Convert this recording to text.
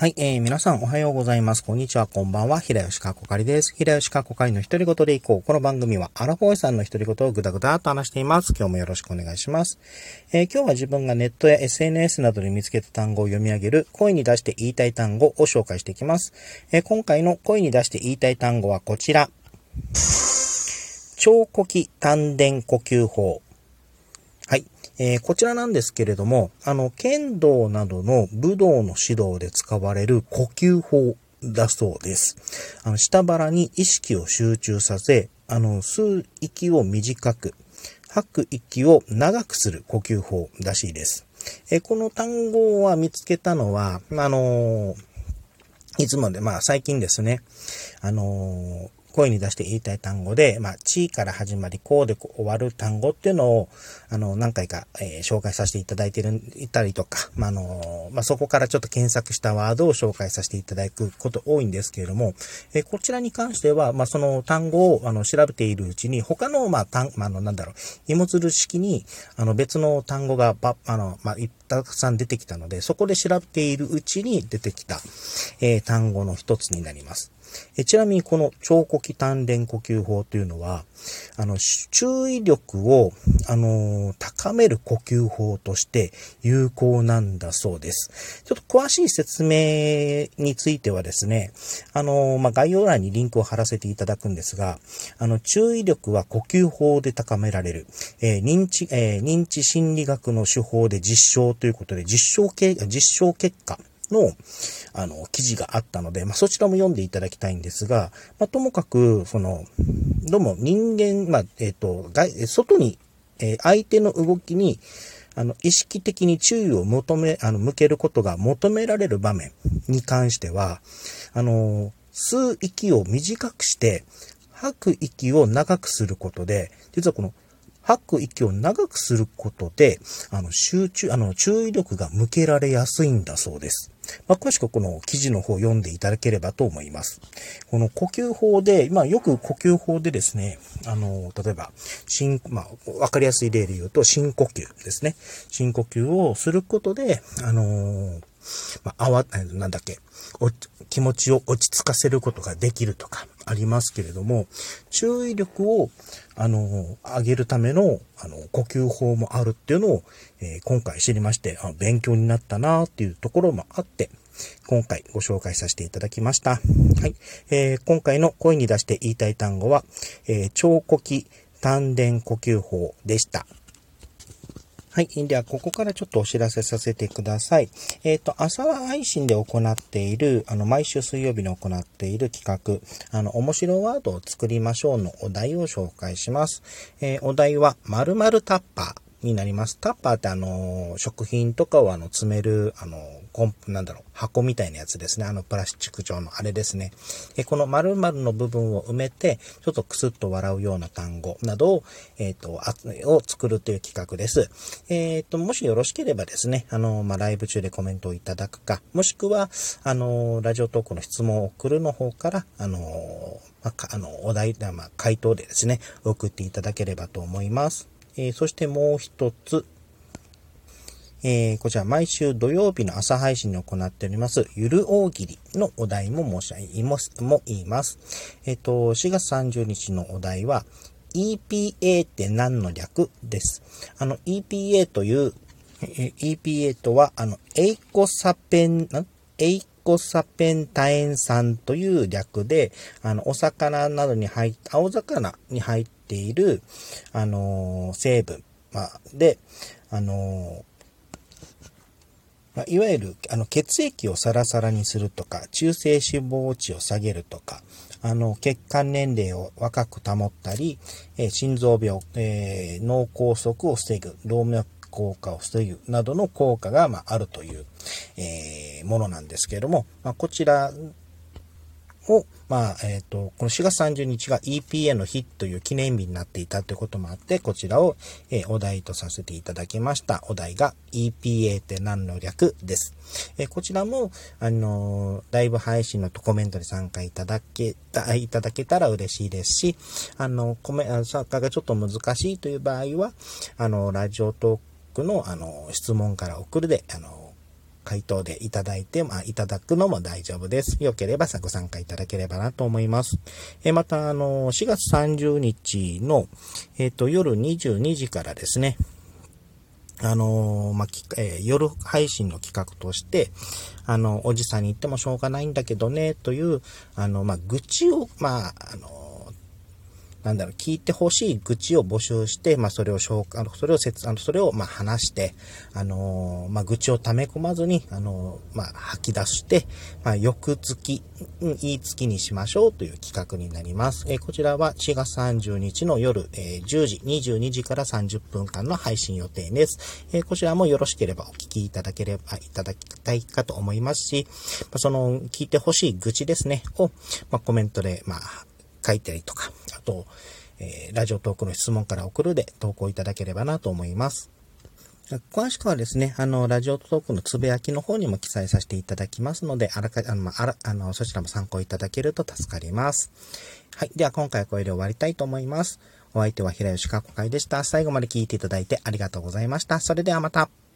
はい、えー、皆さんおはようございます。こんにちは、こんばんは。平吉かこかりです。平吉かこかりの独り言でいこう。この番組はアラフォーさんの独り言をぐだぐだと話しています。今日もよろしくお願いします。えー、今日は自分がネットや SNS などで見つけた単語を読み上げる声に出して言いたい単語を紹介していきます。えー、今回の声に出して言いたい単語はこちら。超呼吸丹田呼吸法。はいえー、こちらなんですけれども、あの、剣道などの武道の指導で使われる呼吸法だそうです。あの、下腹に意識を集中させ、あの、吸う息を短く、吐く息を長くする呼吸法らしいです。えこの単語は見つけたのは、あのいつもで、まあ最近ですね、あの声に出して言いたい単語で、まあ、地から始まり、こうで終わる単語っていうのを、あの、何回か、えー、紹介させていただいてる、いたりとか、まあ、あの、まあ、そこからちょっと検索したワードを紹介させていただくこと多いんですけれども、えー、こちらに関しては、まあ、その単語を、あの、調べているうちに、他の、まあ、単、まあ、の、なんだろう、芋づる式に、あの、別の単語が、ば、あの、まあ、たくさん出てきたので、そこで調べているうちに出てきた、えー、単語の一つになります。えちなみにこの超呼吸鍛錬呼吸法というのは、あの、注意力を、あのー、高める呼吸法として有効なんだそうです。ちょっと詳しい説明についてはですね、あのー、まあ、概要欄にリンクを貼らせていただくんですが、あの、注意力は呼吸法で高められる、えー、認知、え認知心理学の手法で実証ということで、実証け、実証結果の、あの、記事があったので、まあ、そちらも読んでいただきたいんですが、まあ、ともかく、その、どうも人間、まあ、えっ、ー、と、外に、えー、相手の動きに、あの、意識的に注意を求め、あの、向けることが求められる場面に関しては、あの、吸う息を短くして、吐く息を長くすることで、実はこの吐く息を長くすることで、あの、集中、あの、注意力が向けられやすいんだそうです。まあ、詳しくこの記事の方を読んでいただければと思います。この呼吸法で、まあ、よく呼吸法でですね、あの、例えば、深、まあ、わかりやすい例で言うと、深呼吸ですね。深呼吸をすることで、あのまあ、あわ、なんだっけ、気持ちを落ち着かせることができるとかありますけれども、注意力を、あの、上げるための、あの、呼吸法もあるっていうのを、えー、今回知りまして、あ勉強になったなっていうところもあって、今回ご紹介させていただきました。はい。えー、今回の声に出して言いたい単語は、えー、超呼吸丹田呼吸法でした。はい。では、ここからちょっとお知らせさせてください。えっ、ー、と、朝配信で行っている、あの、毎週水曜日に行っている企画、あの、面白ワードを作りましょうのお題を紹介します。えー、お題は、〇〇タッパー。になります。タッパーってあの、食品とかをあの、詰める、あの、コンプ、なんだろう、箱みたいなやつですね。あの、プラスチック状のあれですね。えこの〇〇の部分を埋めて、ちょっとクスッと笑うような単語などを、えっ、ー、と、あ、を作るという企画です。えっ、ー、と、もしよろしければですね、あの、まあ、ライブ中でコメントをいただくか、もしくは、あの、ラジオトークの質問を送るの方から、あの、まあ、あの、お題、まあ、回答でですね、送っていただければと思います。えー、そしてもう一つ、えー、こちら毎週土曜日の朝配信に行っております、ゆる大喜利のお題も申し上げます、も言います。えっ、ー、と、4月30日のお題は、EPA って何の略です。あの、EPA という、EPA とは、あの、エイコサペン、エイコサペンタエン酸という略で、あの、お魚などに入っ青魚に入っている、あの、成分、まあ、で、あの、まあ、いわゆる、あの、血液をサラサラにするとか、中性脂肪値を下げるとか、あの、血管年齢を若く保ったり、えー、心臓病、えー、脳梗塞を防ぐ、動脈効果を防ぐなどの効果が、まあ、あるという、えー、ものなんですけれども、まあ、こちらを、まあ、えっ、ー、と、この4月30日が EPA の日という記念日になっていたということもあって、こちらを、えー、お題とさせていただきました。お題が EPA って何の略です。えー、こちらも、あのライブ配信のコメントに参加いただけた、いただけたら嬉しいですし、あの、コメ、参加がちょっと難しいという場合は、あの、ラジオトークの、あの、質問から送るで、あの、回答でいただいて、まあ、いただくのも大丈夫です。よければご参加いただければなと思います。えまた、あの、4月30日の、えっ、ー、と、夜22時からですね、あのー、まあ、えー、夜配信の企画として、あの、おじさんに言ってもしょうがないんだけどね、という、あの、まあ、愚痴を、まあ、あのなんだろう、聞いてほしい愚痴を募集して、まあ、それを消化、それを説、あの、それを、ま、話して、あのー、まあ、愚痴を溜め込まずに、あのー、まあ、吐き出して、まあ、翌月、うん、いい月にしましょうという企画になります。えー、こちらは4月30日の夜、えー、10時、22時から30分間の配信予定です。え、こちらもよろしければお聞きいただければ、いただきたいかと思いますし、まあ、その、聞いてほしい愚痴ですね、を、まあ、コメントで、まあ、書いたりとか、と、えー、ラジオトークの質問から送るで投稿いただければなと思います。詳しくはですね、あの、ラジオトークのつぶやきの方にも記載させていただきますので、あらか、あの、あら、あの、そちらも参考いただけると助かります。はい。では、今回はこれで終わりたいと思います。お相手は平吉かこ会でした。最後まで聞いていただいてありがとうございました。それではまた。